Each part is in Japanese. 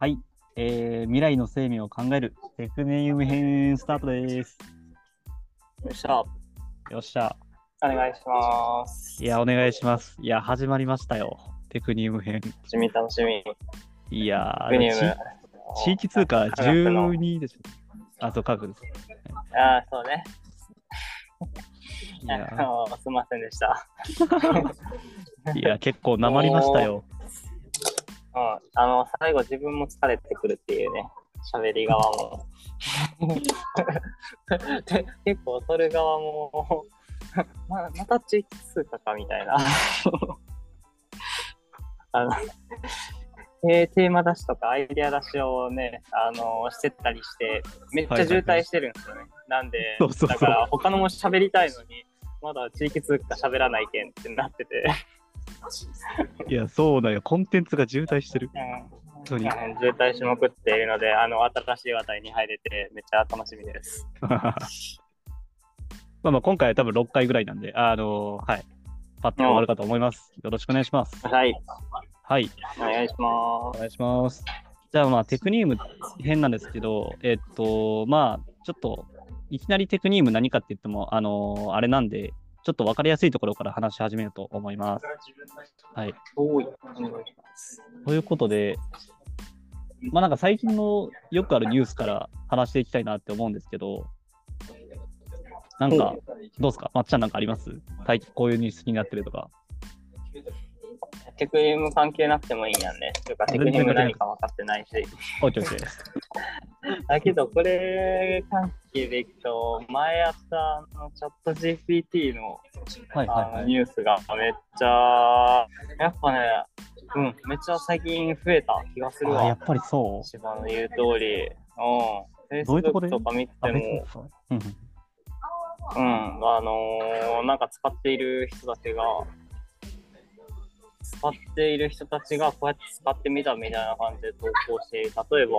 はい、えー、未来の生命を考えるテクネウム編スタートです。よっしゃ、よっしゃ。お願いします。いや、お願いします。いや、始まりましたよ。テクニウム編。楽しみ、楽しみ。いやー、地地域通貨科学の12でしょ。あ、そう、各です。ああ、そうね。いや すみませんでした。いや、結構なまりましたよ。うん、あの、最後自分も疲れてくるっていうね、喋り側も。で結構、それ側も、ままた地域通貨かみたいな。あのえーテーマ出しとかアイデア出しをね、あのしてったりして、めっちゃ渋滞してるんですよね。なんでだから他のも喋りたいのに、まだ地域通貨喋らないけんってなってて、いや、そうだよ。コンテンツが渋滞してる。うん、当にうん渋滞しまくっているので、あの新しい話題に入れて、めっちゃ楽しみです。まあまあ、今回は多分6回ぐらいなんで、あのはい。パッと終わるかと思います。よろしくお願いします。はい、はい。お願いしまお願いします。じゃあまあテクニウム編なんですけど、えっと、まあちょっといきなりテクニウム何かって言っても、あのあれなんで、ちょっと分かりやすいところから話し始めると思います。はい。ということで、まあなんか最近のよくあるニュースから話していきたいなって思うんですけど、なんか、どうですか？まっちゃんなんかあります？最近こういうニュースになってるとか。テクニウム関係なくてもいいんやんね。というか、テクニウム何か分かってないし。だけど、これ関係でいくと、前あったあのチャット GPT のはいはいはい。ニュースがめっちゃ、やっぱね、うん、めっちゃ最近増えた気がするわあやっ。ぱりそう？芝の言う通り。うん。どういうとこで？とか見てあ、も、うんうん、あのーなんか使っている人たちが、使っている人たちがこうやって使ってみたみたいな感じで投稿して、例えば、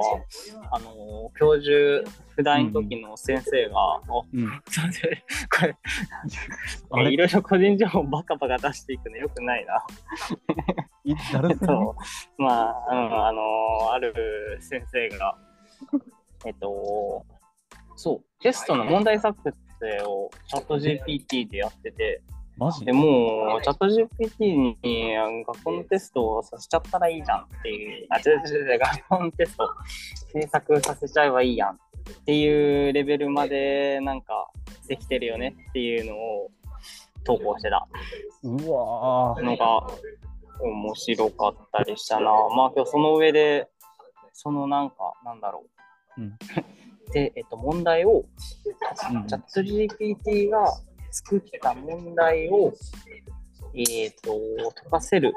あのー教授、不大の時の先生が、あうん、ちょっと待ってこれ、いろいろ個人情報バカバカ出していくのよくないな。い誰？そ れそう。まあ、うん、あのーある先生が、えっと、そう、テストの問題作成をチャット GPT でやってて、マジ？でもう、チャット GPT に学校のテストをさせちゃったらいいじゃんっていう、あ、違う違う違う、学校のテスト制作させちゃえばいいやんっていうレベルまでなんかできてるよねっていうのを投稿してた。うわー。のが面白かったりしたな。まあ今日その上で、そのなんか、なんだろう。うん。で、えっと、問題を、うん。チャット GPT が作った問題を、えっ、と、解かせる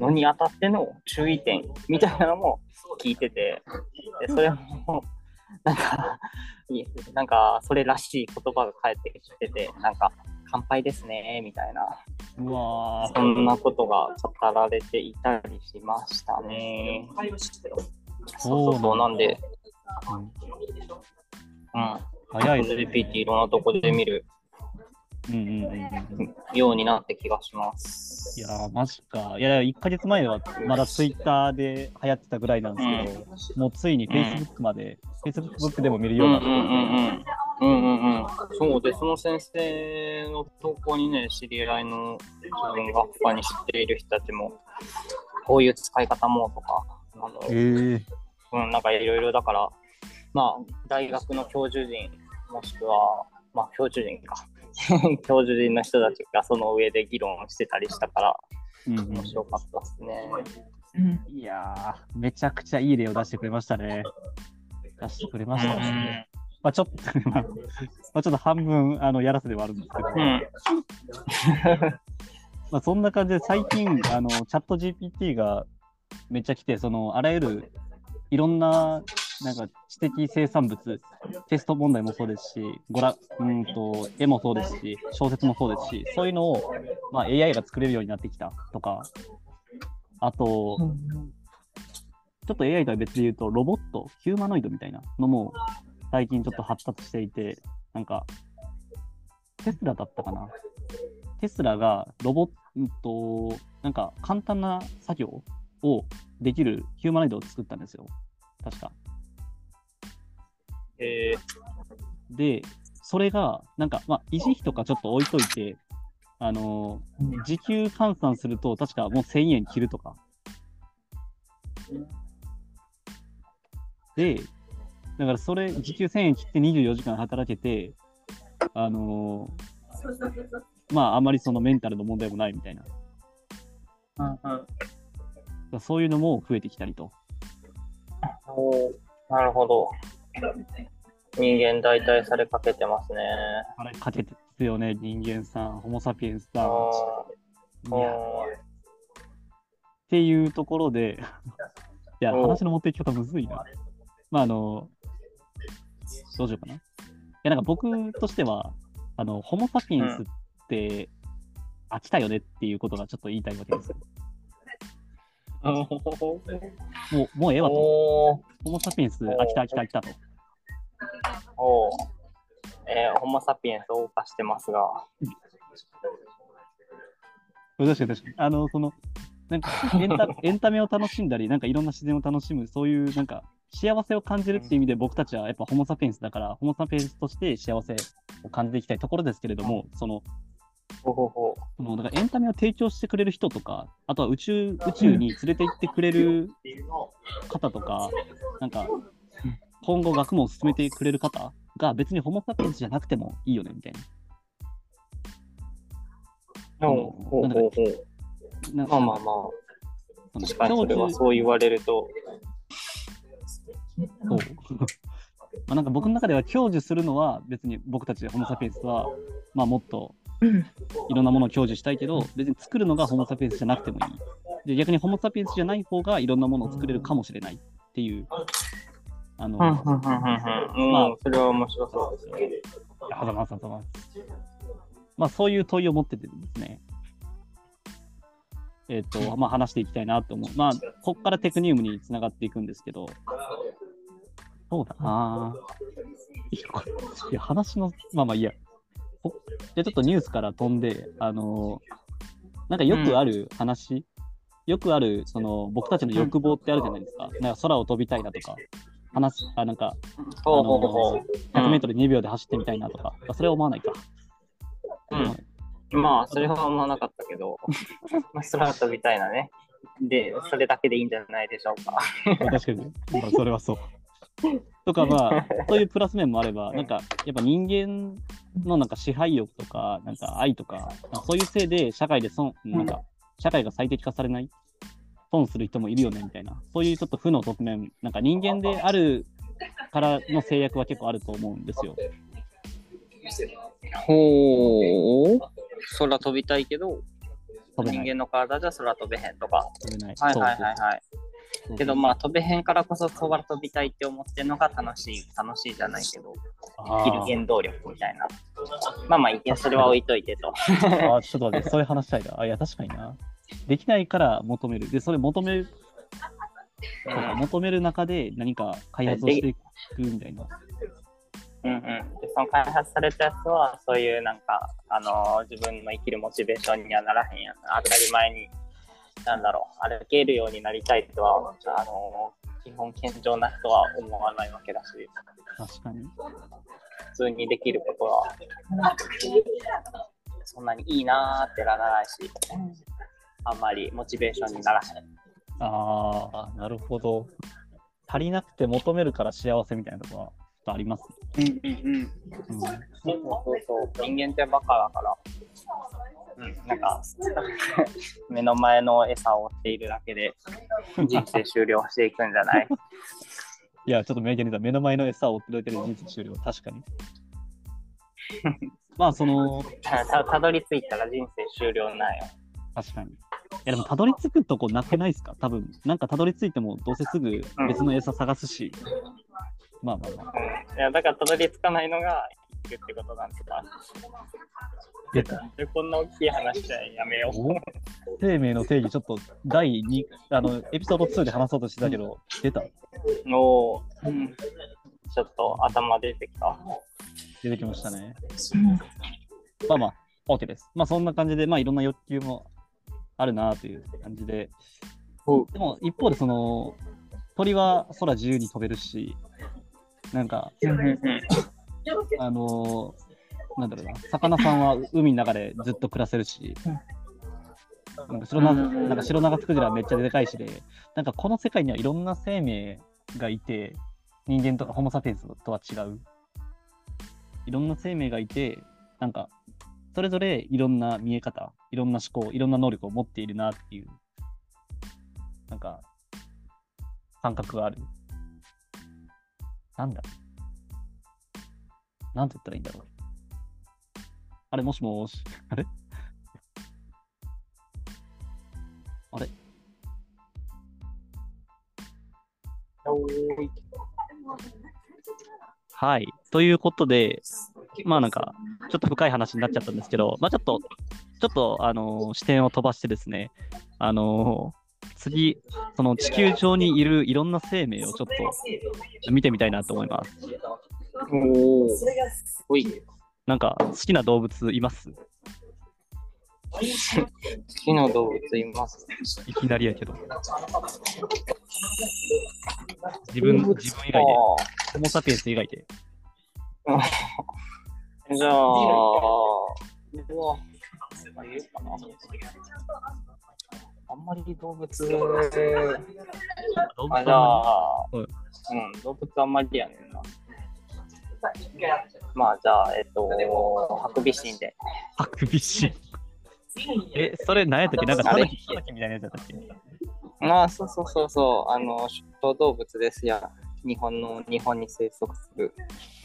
のにあたっての注意点みたいなのも聞いてて、でそれも、なんか、なんか、それらしい言葉が返ってきてて、なんか、乾杯ですね、みたいな。うわーそんなことが語られていたりしましたね。そうそうそう、なんで、うんうん。早いね GPT いろんなとこで見る。ようになって気がします。いやー、マジか。いや、1ヶ月前はまだツイッターで流行ってたぐらいなんですけど、もうついに Facebook まで、Facebook でも見るようになってうんうんうんうん。うんうんうん。そうで、その先生の投稿にね、知り合いの自分が他に知っている人たちも、こういう使い方もとか、あのえー、うん、なんかいろいろだから、まあ、大学の教授陣、もしくは、まあ、教授陣か。教授陣の人たちがその上で議論してたりしたから、うんうん面白かったですね。いやー、めちゃくちゃいい例を出してくれましたね。出してくれましたね。まあちょっと、ま あまあちょっと半分あのやらせではあるんですけど、うん。うん。まあそんな感じで最近、あのチャット GPT がめっちゃ来て、そのあらゆるいろんななんか知的生産物、テスト問題もそうですし、ごらうんと絵もそうですし、小説もそうですし、そういうのを、まあ、AI が作れるようになってきたとか、あと、ちょっと AI とは別で言うと、ロボット、ヒューマノイドみたいなのも最近ちょっと発達していて、なんか、テスラだったかな？テスラがロボット、なんか簡単な作業をできるヒューマノイドを作ったんですよ。確か。えで、それが、なんか、まあ、維持費とかちょっと置いといて、あのー時給換算すると、確かもう1000円切るとか。で、だからそれ、時給1000円切って24時間働けて、あのーまあ、あまりそのメンタルの問題もないみたいな。ーうんうんそういうのも増えてきたりと。なるほど。人間代替されかけてますね。あれ、かけてですよね、人間さん、ホモ・サピエンスさん。いやっていうところで、いや、話の持っていき方むずいな。まあ、あの、どうしようかな。いや、なんか僕としては、あの、ホモ・サピエンスって飽きたよねっていうことがちょっと言いたいわけですよ。もう、もうええわと。ホモ・サピエンス飽きた飽きた飽きたと。おーえーホモ・サピエンスを謳歌してますが。確かに確かに。あの、その、なんかエンタ エンタメを楽しんだり、なんかいろんな自然を楽しむ、そういうなんか幸せを感じるっていう意味で僕たちはやっぱホモ・サピエンスだから、ホモ・サピエンスとして幸せを感じていきたいところですけれども、その、ほほほそのだからエンタメを提供してくれる人とか、あとは宇宙宇宙に連れて行ってくれる方とか、なんか今後学問を進めてくれる方が別にホモ・サピエンスじゃなくてもいいよねみたいな。ほうほうほうほうなまあまあまあ、確かにそれはそう言われると。そう。まあなんか僕の中では享受するのは別に僕たちホモ・サピエンスは、まあ、もっといろんなものを享受したいけど別に作るのがホモ・サピエンスじゃなくてもいい。で逆にホモ・サピエンスじゃない方がいろんなものを作れるかもしれないっていう。あの。まあうんそれは面白そうですね。あざますあざます。まあそういう問いを持っててですね。えっ、と、まあ話していきたいなと思う。まあ、ここからテクニウムにつながっていくんですけど、そうだないや話の、まあまあいいや。こじゃあちょっとニュースから飛んで、あのーなんかよくある話、よくある、その、僕たちの欲望ってあるじゃないですか。なんか空を飛びたいなとか、話す、あ、なんか、ほうほうほう。100メートル2秒で走ってみたいなとか、あそれは思わないか。うんまあ、それは思わなかったけど、まあ、空飛びたいなね。で、それだけでいいんじゃないでしょうか。確かに、まあ、それはそう。とかまあ、そういうプラス面もあれば、なんか、やっぱ人間のなんか支配欲とか、なんか愛とか、かそういうせいで社会で損、なんか、社会が最適化されない、損する人もいるよねみたいな、そういうちょっと負の側面、なんか人間であるからの制約は結構あると思うんですよ。ほう。空飛びたいけど。人間の体じゃ空飛べへんとか。飛べない。はいはいはいはい。けどまあ飛べへんからこそ空飛びたいって思ってるのが楽しい、楽しいじゃないけど、あ生きる原動力みたいな。まあまあ、いやそれは置いといてと。ーあー、ちょっと待って、そういう話したいな。あ、いや、確かにな。できないから求める。で、それ求める、そうか求める中で何か開発をしていくみたいな。うんうん、でその開発されたやつは、そういうなんか、あのー自分の生きるモチベーションにはならへんやん。当たり前に、なんだろう、歩けるようになりたいとは、あのー基本健常な人は思わないわけだし、確かに。普通にできることは、そんなにいいなーってならないし、あんまりモチベーションにならへん。ああ、なるほど。足りなくて求めるから幸せみたいなところはちょっとあります。うんうんうん。うん、そうそうそう、人間ってバカだから、うん、なんか、目の前の餌を追っているだけで、人生終了していくんじゃない？いや、ちょっと名言でた目の前の餌を追ってるだけで人生終了。確かに。まあ、その、たたどり着いたら人生終了なんよ。確かに。いや、でも、たどり着くとこなくないですか？多分、なんかたどり着いても、どうせすぐ別の餌探すし。まあまあまあ。うん、いやだからたどり着かないのがるってことなんですか？出た。でこんな大きい話じゃやめよう。お？生命の定義、ちょっと第2、あの、エピソード2で話そうとしてたけど、出た？おーうんちょっと頭出てきた。出てきましたね。まあまあ、OK です。まあそんな感じで、まあいろんな欲求もあるなという感じで、おでも一方でその鳥は空自由に飛べるし、なんか、あのーなんだろうな、魚さんは海の中でずっと暮らせるし、なんか白ななんか白長スクジラはめっちゃでかいしで、なんかこの世界にはいろんな生命がいて、人間とかホモ・サピエンスとは違う。いろんな生命がいて、なんか、それぞれいろんな見え方、いろんな思考、いろんな能力を持っているなっていう、なんか、感覚がある。なんだなんて言ったらいいんだろう。あれ、もしもし。あれ？あれ？はい。ということで、まあなんか、ちょっと深い話になっちゃったんですけど、まあちょっと、ちょっと、あのー視点を飛ばしてですね、あのー次、その地球上にいるいろんな生命をちょっと見てみたいなと思います。おーおいなんか、好きな動物います？好きな動物いますいきなりやけど。自分、自分以外で、ホモ・サピエンス以外で。じゃあ、うわ、あ言うかな。あんまり？動物、あ、じゃあ、はいうん、動物あんまりやねんな。まあ、じゃあ、えっと、ハクビシンで。ハクビシン。え、それ何やったっけなんか、タヌキタヌキみたいなやつやったっけ？ああ、そうそうそうそう、あの、小動物ですや。日本の、日本に生息する。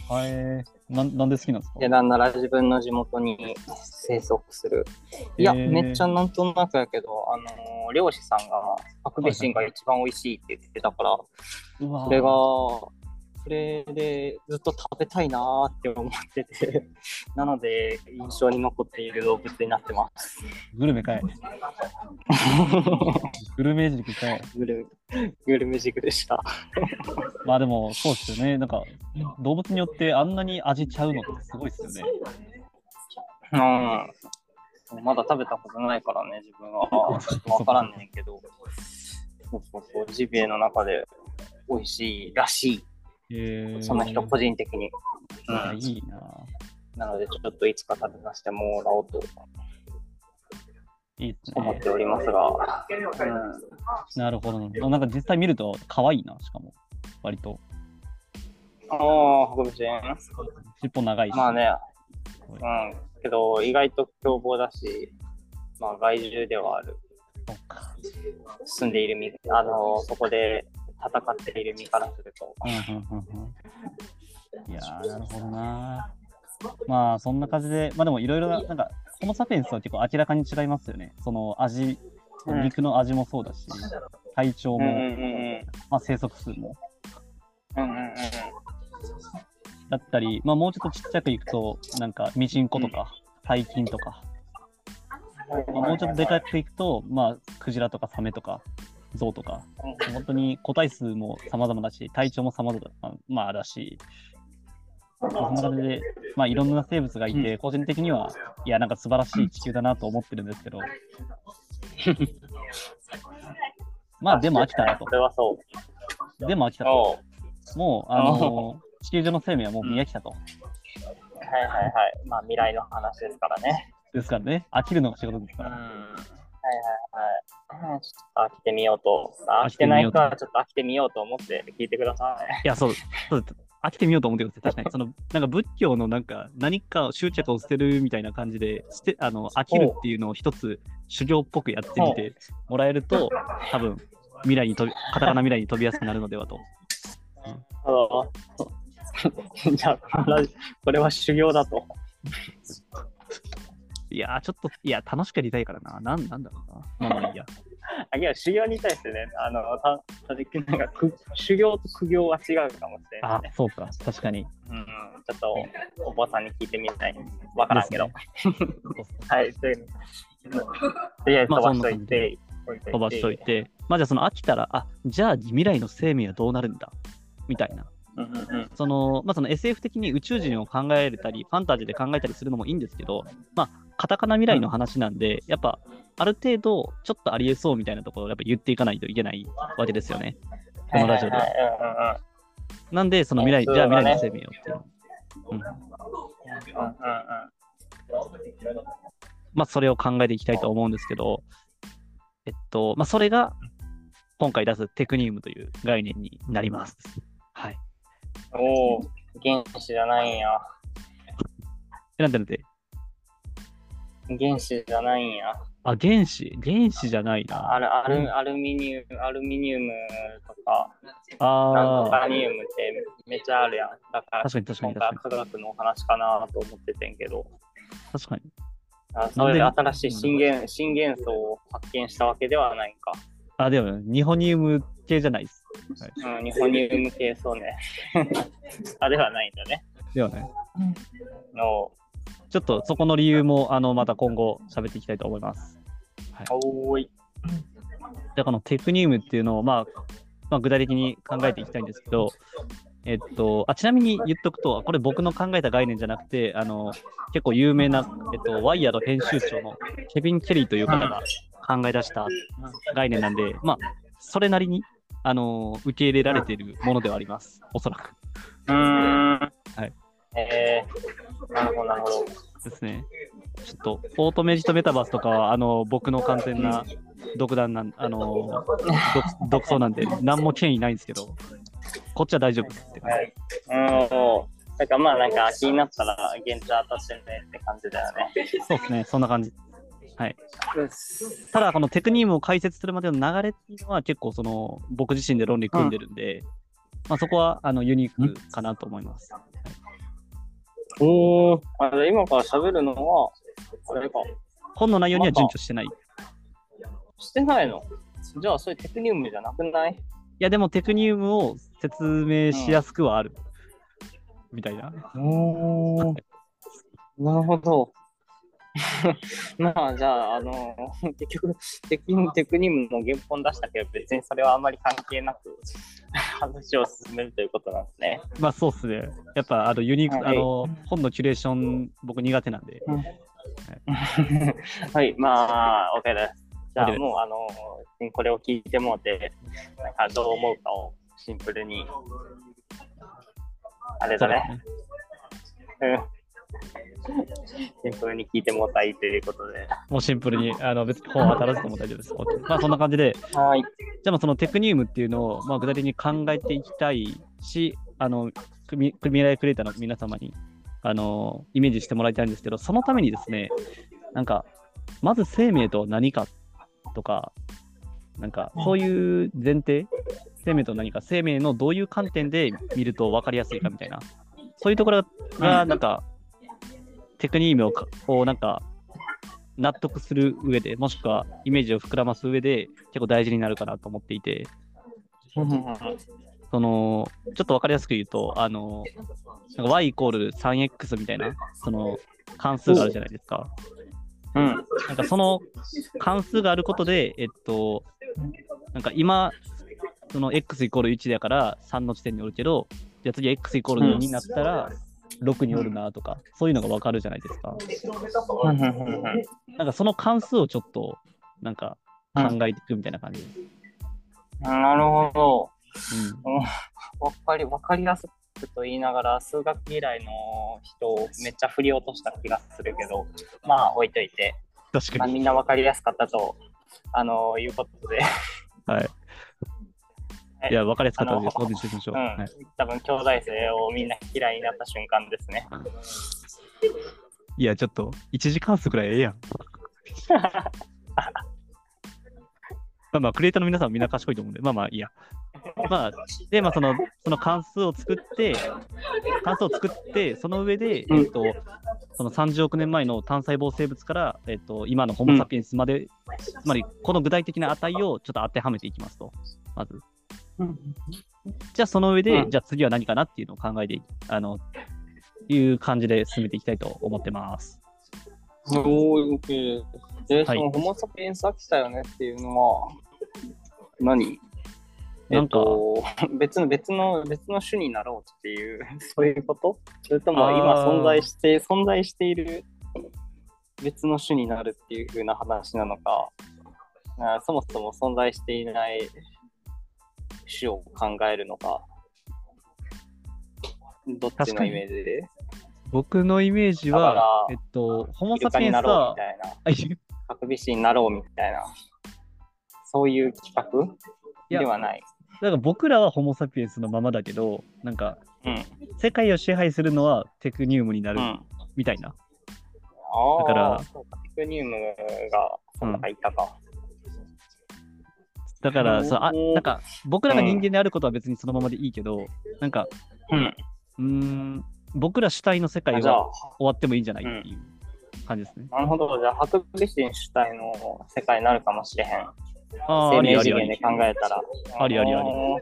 はい。なんなんで好きなんですか？で、なんなら自分の地元に生息する。いや、へーめっちゃなんとなくやけど、あのー漁師さんがハクビシンが一番美味しいって言ってたから、うわそれが、それでずっと食べたいなーって思ってて、なので印象に残っている動物になってます。グルメかい。グルメ軸かい。グルグルメ軸でした。まあでも、そうですよね。なんか、動物によってあんなに味ちゃうのってすごいですよね。うん。まだ食べたことないからね、自分は。ちょっとわからんねんけど。そうそうそう、ジビエの中で美味しいらしい。えー、その人個人的に。いやいいな。なので、ちょっといつか食べさせてもらおうといいですね。思っておりますが。なるほどな。なんか実際見ると可愛いな、しかも。割と。うん、ああ、ハクビシン尻尾長いし。まあね、うん。けど、意外と凶暴だし、まあ、害獣ではある。住んでいる身、あのそこで戦っている身からすると。いやー、なるほどな。まあ、そんな感じで、まあでもいろいろな、なんか、ホモ・サピエンスは結構明らかに違いますよね。その味、うん肉の味もそうだし、体調も、まあ、生息数も。だったり、まあ、もうちょっとちっちゃくいくと、なんか、ミジンコとか、細菌とか、まあ、もうちょっとでかくいくと、まあ、クジラとかサメとか、ゾウとか、本当に個体数も様々だし、体長も様々だ,、まあ、だし、まあ、そんな感じで、まあ、いろんな生物がいて、個人的には、いや、なんか素晴らしい地球だなと思ってるんですけど、まあ、でも飽きたなとそ。れはそう。でも飽きたと。もう、あの地球上の生命はもう見飽きたと。はいはいはい。まあ未来の話ですからね。ですからね、飽きるのが仕事ですうん。はい。はいはい。ちょっと飽きてみようと。飽きてないか、ちょっと飽きてみようと思って聞いてください。いや、そう、そう飽きてみようと思ってください。確かに、その、なんか仏教のなんか、何か執着を捨てるみたいな感じで、捨てあの飽きるっていうのを一つ修行っぽくやってみてもらえると、多分未来に飛び、カタカナ未来に飛びやすくなるのではと。あの じゃあこれは修行だと。いやー、ちょっと、いや、楽しくやりたいからな。なんなんだろうな。まあまあいいや。あいや、修行に対してね、あの、た、たなんかく、修行と苦行は違うかもしれない、ね。、あそうか、確かに。うん、ちょっとお坊さんに聞いてみたい。わからんけど。ねはい、というのとりあえず飛ばしといて、飛ばしといて、まあじゃあその飽きたら、あじゃあ未来の生命はどうなるんだみたいな。その、まあその SF 的に宇宙人を考えたり、ファンタジーで考えたりするのもいいんですけど、まあカタカナ未来の話なんで、やっぱ、ある程度、ちょっとありえそうみたいなところをやっぱ言っていかないといけないわけですよね。このラジオでは。なんで、その未来、じゃあ未来の生命をっていうの。うん。うんうんまあ、それを考えていきたいと思うんですけど、えっと、まあ、それが、今回出すテクニウムという概念になります。おお、原子じゃないんや。えなんでなんで原子じゃないんや。あ、原子原子じゃないな。アルアうんルアルミニウム、アルミニウムとか、なんああ、とかニウムってめっちゃあるやん。だから、確かに確かに今確かに。回科学のお話かなと思っててんけど、確かに。あそれで？新しい新元新元素を発見したわけではないんか。あ、でも、ニホニウム系じゃないです。うん、日本ニウム系そうね。あ、ではないんだね。ではね。のちょっとそこの理由も、あの、また今後喋っていきたいと思います。おーい。じゃあ、このテクニウムっていうのを、まあ、まあ、具体的に考えていきたいんですけど、えっと、あちなみに言っとくと、これ僕の考えた概念じゃなくて、あの、結構有名な、えっと、ワイヤード編集長のケビン・ケリーという方が考え出した概念なんで、まあ、それなりに、あの、受け入れられているものではあります。おそらく。うーん。はい。えー、なるほど、なるほど。ですね。ちょっと、オートメジとメタバースとかは、あの、僕の完全な独断なん、あの、独独創なんで、何も権威ないんですけど、こっちは大丈夫って感じ。はい。うんかまあなんか気になったら現地当たってねって感じだよね。そうですね、そんな感じ。はい。ただ、このテクニウムを解説するまでの流れっていうのは、結構、その、僕自身で論理組んでるんで、まあ、そこは、あの、ユニークかなと思います。おお。あじゃあ今から喋るのは、あれか。本の内容には準拠してない。いしてないの？じゃあそれテクニウムじゃなくない？や、でも、テクニウムを説明しやすくはある。みたいな。おお。なるほど。まあじゃあ、あの、結局テク、テクニウムの原本出したけど、別にそれはあまり関係なく話を進めるということなんですね。まあ、そうっすね。やっぱ、あの、ユニーク、はいあの、本のキュレーション、僕苦手なんで。はい、まあ、OK です。じゃあもう、あの、これを聞いてもらって、なんかどう思うかをシンプルに、あれだね。ね。うん。シンプルに聞いてもたらいいということで。もうシンプルに、あの、別に本は当たらずとも大丈夫です。まあ、そんな感じで、はい。じゃあまあそのテクニウムっていうのをまあ具体的に考えていきたいし、あの組未来クリエイターの皆様にあのイメージしてもらいたいんですけど、そのためにですね、なんか、まず生命とは何かとか、なんかそういう前提、生命とは何か、生命のどういう観点で見ると分かりやすいかみたいな、そういうところが、なんか、テクニウムをかをなんか納得する上で、もしくはイメージを膨らます上で、結構大事になるかなと思っていて、その、ちょっとわかりやすく言うと、あの、なんか y イコール 3x みたいな、その関数があるじゃないですか。うん。なんかその関数があることで、えっと、なんか今、その x イコール1だから3の地点におるけど、じゃあ次 x イコール2になったら6におるなとか、そういうのがわかるじゃないですか。なんかその関数をちょっと、なんか考えていくみたいな感じです。なるほど。うんわかり、わかりやすくと言いながら、数学嫌いの人をめっちゃ振り落とした気がするけど、まあ置いといて、まあ、確かに。みんなわかりやすかったと、あのいうことで、はい。いや、わかりやすかったので、あのそうにしていきましょう。うんはい、多分兄弟生をみんな嫌いになった瞬間ですね。いや、ちょっと、1時間数くらいええやん。まあまあ、クリエイターの皆さんはみんな賢いと思うんで、まあまあいいや。まあ、で、まあその、その関数を作って、関数を作って、その上で、うんえっと、その30億年前の単細胞生物から、えっと、今のホモ・サピエンスまで、つまり、この具体的な値をちょっと当てはめていきますと、まず。じゃあ、その上で、うん。じゃあ次は何かなっていうのを考えていあの、いう感じで進めていきたいと思ってます。おー、OK。で、はい。そのホモ・サピエンス飽きたよねっていうのは、何？えっなんかと、別の、別の、別の種になろうっていう、そういうこと？それとも今存在して、存在している別の種になるっていう風な話なのか、あそもそも存在していない種を考えるのか、どっちのイメージで？僕のイメージは、えっと、ホモサピエンスは、ハクビシンになろうみたいな、そういう企画？やではない。だから僕らはホモサピエンスのままだけど、なんか、うん。世界を支配するのはテクニウムになるうん。みたいな。ああ、だからテクニウムがその中いたか。だから、うんそうあなんか僕らが人間であることは別にそのままでいいけど、なんか、うん。うーん、僕ら主体の世界は、終わってもいいんじゃないっていう感じですね。なるほど。じゃあ、ハクビシン主体の世界になるかもしれへん。ああ、生命次元で。考えたら。ありありありー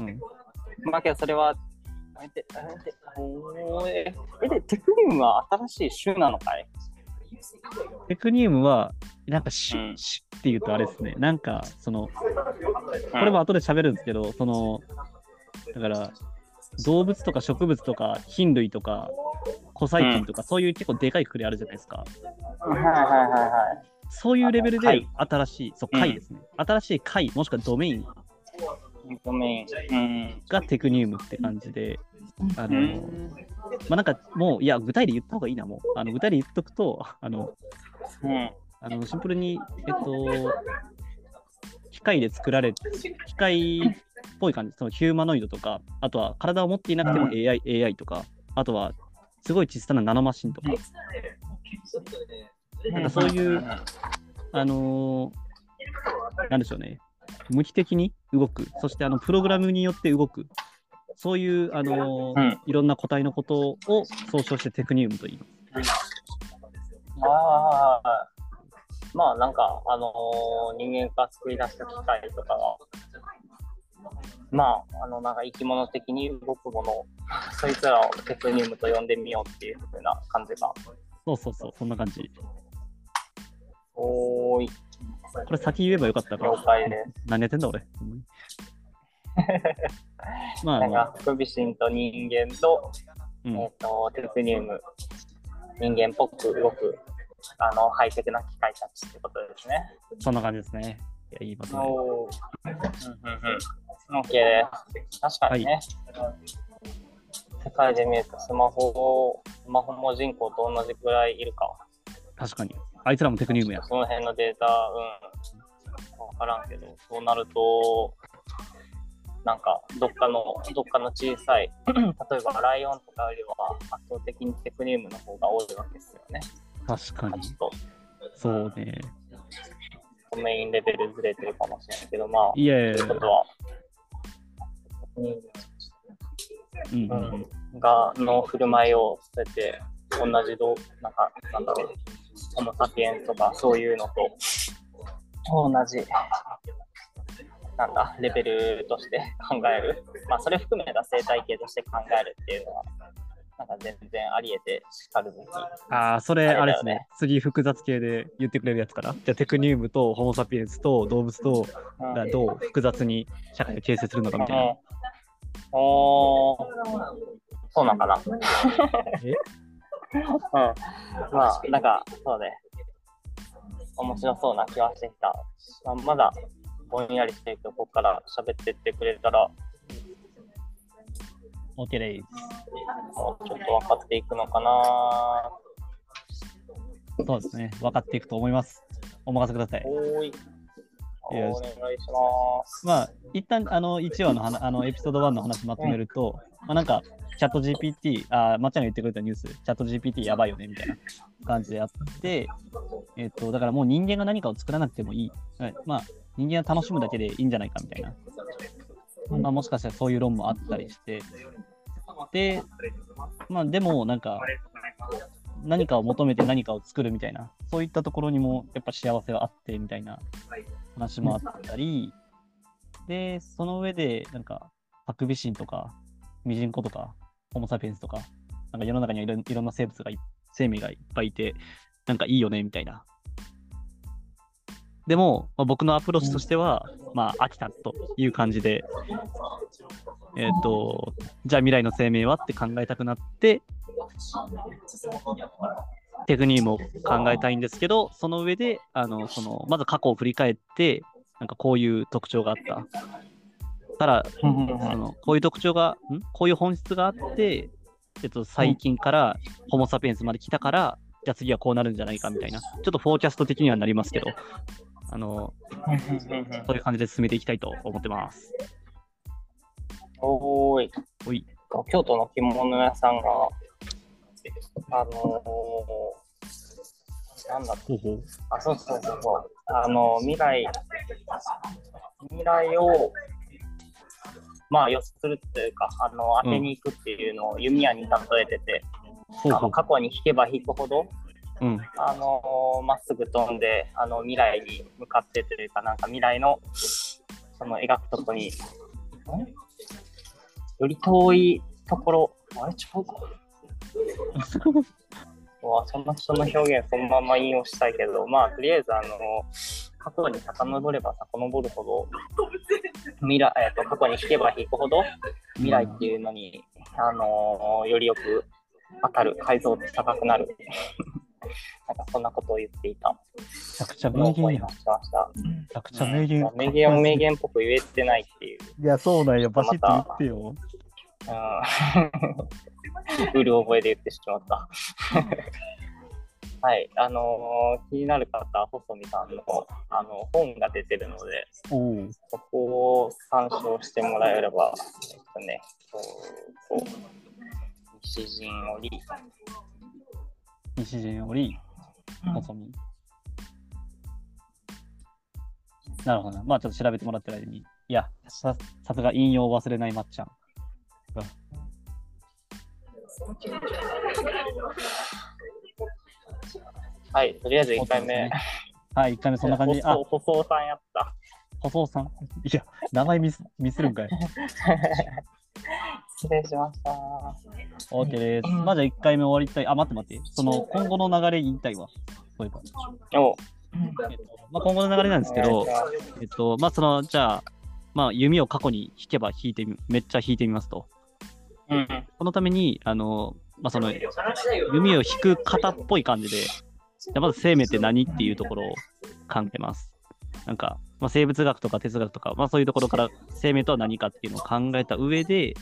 うん、まあけどそれは、え、えで、テクニウムは新しい種なのかい？テクニウムは、なんかし、うんしっていうとあれですね、なんか、その、ここれも後で喋るんですけど、その、だから、動物とか植物とか菌類とか古細菌とか、そういう結構でかいくくりあるじゃないですか。はいはいはいはい。そういうレベルで新しい、そう、うん貝ですね。新しい貝、もしくはドメインドメイン。うん。がテクニウムって感じで、あの、うん。まあ、なんかもう、いや、具体で言った方がいいな、もう。あの具体で言っとくと、あの、うん。あのシンプルに、えっと、機械で作られ、機械っぽい感じ、そのヒューマノイドとか、あとは体を持っていなくてもうん。AI,、AI とか、あとはすごい小さなナノマシンとか、なんかそういうあのーなんでしょうね、無機的に動く、そしてあのプログラムによって動く、そういう、あのーうん。いろんな個体のことを総称してテクニウムと言います。ああ、まあなんか、あのー人間が作り出した機械とかが、まあ、あの、なんか生き物的に動くものを、そいつらをテクニウムと呼んでみようっていうふうな感じが。そうそうそう、そんな感じ。おーい、これ先言えばよかったか了解です。何やってんだ俺。まあ、あなんのか、ハクビシンと人間と、うんえっ、と、テクニウム、人間っぽく動く、あの、ハイテクな機械たちってことですね。そんな感じですね。いや、言いますね。おー。うんうんうん。OK です。確かにね。世界で見るとスマホ、スマホも人口と同じくらいいるか。確かに。あいつらもテクニウムや。その辺のデータ、うん、わからんけど、そうなると、なんか、どっかの、どっかの小さい、例えばライオンとかよりは圧倒的にテクニウムの方が多いわけですよね。確かに。そうね。とメインレベルずれてるかもしれないけど、まあ、いやいやいやことは、うんうんがの振る舞いを捨てて、同じど、なんか、なんだろう、ホモ・サピエンスとかそういうのと同じ、なんだ、レベルとして 考える。まあ、それ含めた生態系として考えるっていうのは、なんか全然あり得てしかるべき。ああ、それ、あれですね。次、複雑系で言ってくれるやつから。じゃあ、テクニウムとホモ・サピエンスと動物とうんがどう複雑に社会を形成するのかみたいな。うんおーそうなんかな。え？うん。まあ、なんか、そうね。面白そうな気はしてきた。まあ、まだぼんやりしてるけど、ここから喋ってってくれたら、OK です。もうちょっと分かっていくのかな。そうですね。分かっていくと思います。お任せください。お願いします。まあ、一旦あの1話の話あのエピソード1の話まとめると、まあ、なんか、チャット GPT、あ、まっちゃんが言ってくれたニュース、チャット GPT やばいよねみたいな感じであって、えっと、だからもう人間が何かを作らなくてもいい。はいまあ、人間が楽しむだけでいいんじゃないかみたいな。まあ、もしかしたらそういう論もあったりして、で、まあ、でも、なんか、何かを求めて何かを作るみたいな、そういったところにもやっぱ幸せはあってみたいな話もあったり、で、その上で、なんか、ハクビシンとか、ミジンコとか、ホモ・サピエンスとか、なんか世の中にはいろいろんな生物が、生命がいっぱいいて、なんかいいよねみたいな。でも、まあ、僕のアプローチとしては、まあ、飽きたという感じで、えっ、と、じゃあ未来の生命はって考えたくなって、テクニウムを考えたいんですけど、その上で、あのそのまず過去を振り返って、なんかこういう特徴があった。たら、そのこういう特徴が、ん？こういう本質があって、えっと、最近からホモ・サピエンスまで来たから、じゃあ次はこうなるんじゃないかみたいな、ちょっとフォーキャスト的にはなりますけど、あのそういう感じで進めていきたいと思ってます。おーい。おい。京都の着物屋さんが、あのー、なんだほうほう。あ、そうそうそうそう。あの、未来、未来を、まあ予測するっていうか、あの、当てに行くっていうのを弓矢に例えてて、ほうほう。あの過去に引けば引くほど、うん。あのまっすぐ飛んで、あの、未来に向かってというか、なんか未来の、その描くとこに、ん？より遠いところ、あれ、ちゃうかう わその人の表現そのまま引用したいけど、まあ、とりあえず、あの、過去に遡れば遡るほど、未来、えっと、過去に引けば引くほど、未来っていうのに、あのよりよく当たる、解像度高くなる。なんかそんなことを言っていた。めちゃくちゃ名言名言。名言を名言っぽく言えてないっていう。いや、そうなんよ。バシッと言まったてよ。うん。うる覚えで言ってしまった。はい、あのー気になる方は細見さんのあの本が出てるので。そこを参照してもらえれば、えっとね、そう西陣織、西陣織、細身。なるほどな。まあちょっと調べてもらってる間に。いや、ささすが引用を忘れないまっちゃん。はい、とりあえず1回目、はい、1回目そんな感じ。あ細、細尾さんやった。細尾さん。いや、名前ミスミスるんかい。失礼しました。OK です。まあじゃあ1回目終わりたい。あ、待って待って。その今後の流れ言いたいわ。そういえば。おえっとまあ、今後の流れなんですけど、えっと、まあその、じゃあ、まあ弓を過去に引けば引いてみ、めっちゃ引いてみますと。うん。そのために、あの、まあその、弓を引く型っぽい感じで、じゃまず生命って何っていうところを考えます。なんか、まあ、生物学とか哲学とか、まあそういうところから生命とは何かっていうのを考えた上で、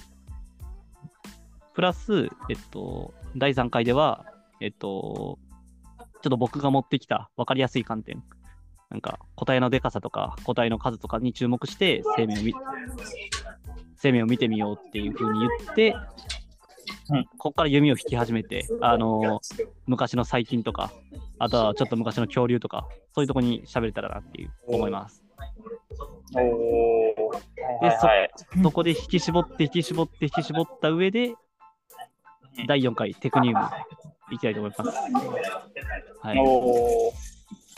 プラス、えっと、第3回では、えっと、ちょっと僕が持ってきた分かりやすい観点、なんか答えのでかさとか答えの数とかに注目して生命を見生命を見てみようっていうふうに言って、うんここから弓を引き始めて、あの昔の細菌とか、あとはちょっと昔の恐竜とか、そういうとこに喋れたらなっていう思います。ではいはい。そこで引き絞って引き絞って引き絞った上で、第4回テクニウムいきたいと思います。はい。お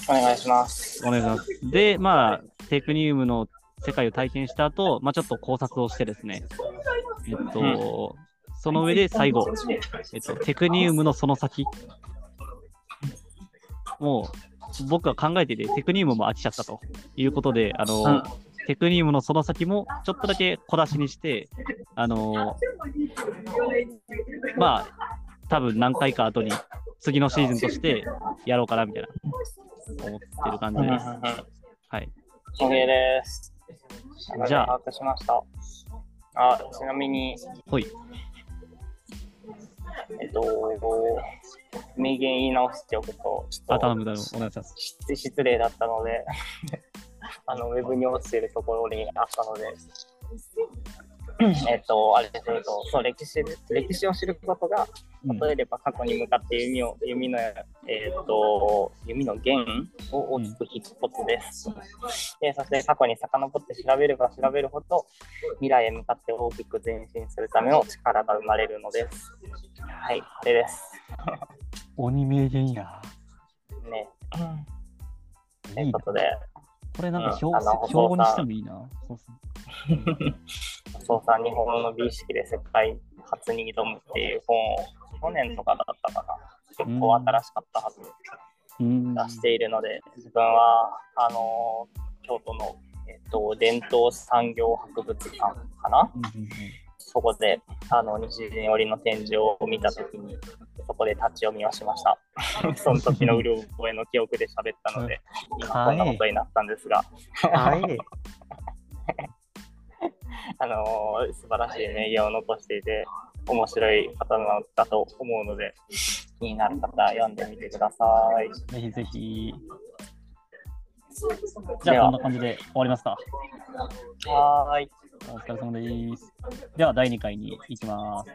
願いします。お願いします。で、まあ、テクニウムの世界を体験した後、まあ、ちょっと考察をしてですね、えっと、その上で最後、えっと、テクニウムのその先、もう、僕が考えてて、テクニウムも飽きちゃったということで、あの、うん。テクニウムのその先もちょっとだけ小出しにして、あのまあ、多分何回か後に次のシーズンとしてやろうかなみたいな。思ってる感じです。はい。OK です。じゃあ。把握しました。あ、ちなみに、ほい。えっと、名言言い直しておくと、ちょあ、っと失礼だったので、あの、ウェブに落ちているところにあったので、えっと、あれですけど、そう、歴史、歴史を知ることが、うん例えば過去に向かって弓を、弓の、えっと、弓の弦を大きく引くことです。で、そして過去に遡って調べれば調べるほど、未来へ向かって大きく前進するための力が生まれるのです。はい、これです。鬼名言や。ね。ということで、これなんかうん標語にしてもいいな。そうそう さん日本の美意識で世界初に挑むっていう本を去年とかだったかな。結構新しかったはずうん。出しているので、自分は、あの京都の、えっと、伝統産業博物館かなそこで、あの、西陣織の展示を見たときに、そこで立ち読みをしました。その時のうる覚えの記憶で喋ったので、今こんなことになったんですが、はい。あのー素晴らしい名言を残していて、面白い方なんだと思うので、気になる方は読んでみてください。ぜひぜひ。じゃあ、こんな感じで終わりますか。はーい。お疲れ様です。では、第2回に行きます。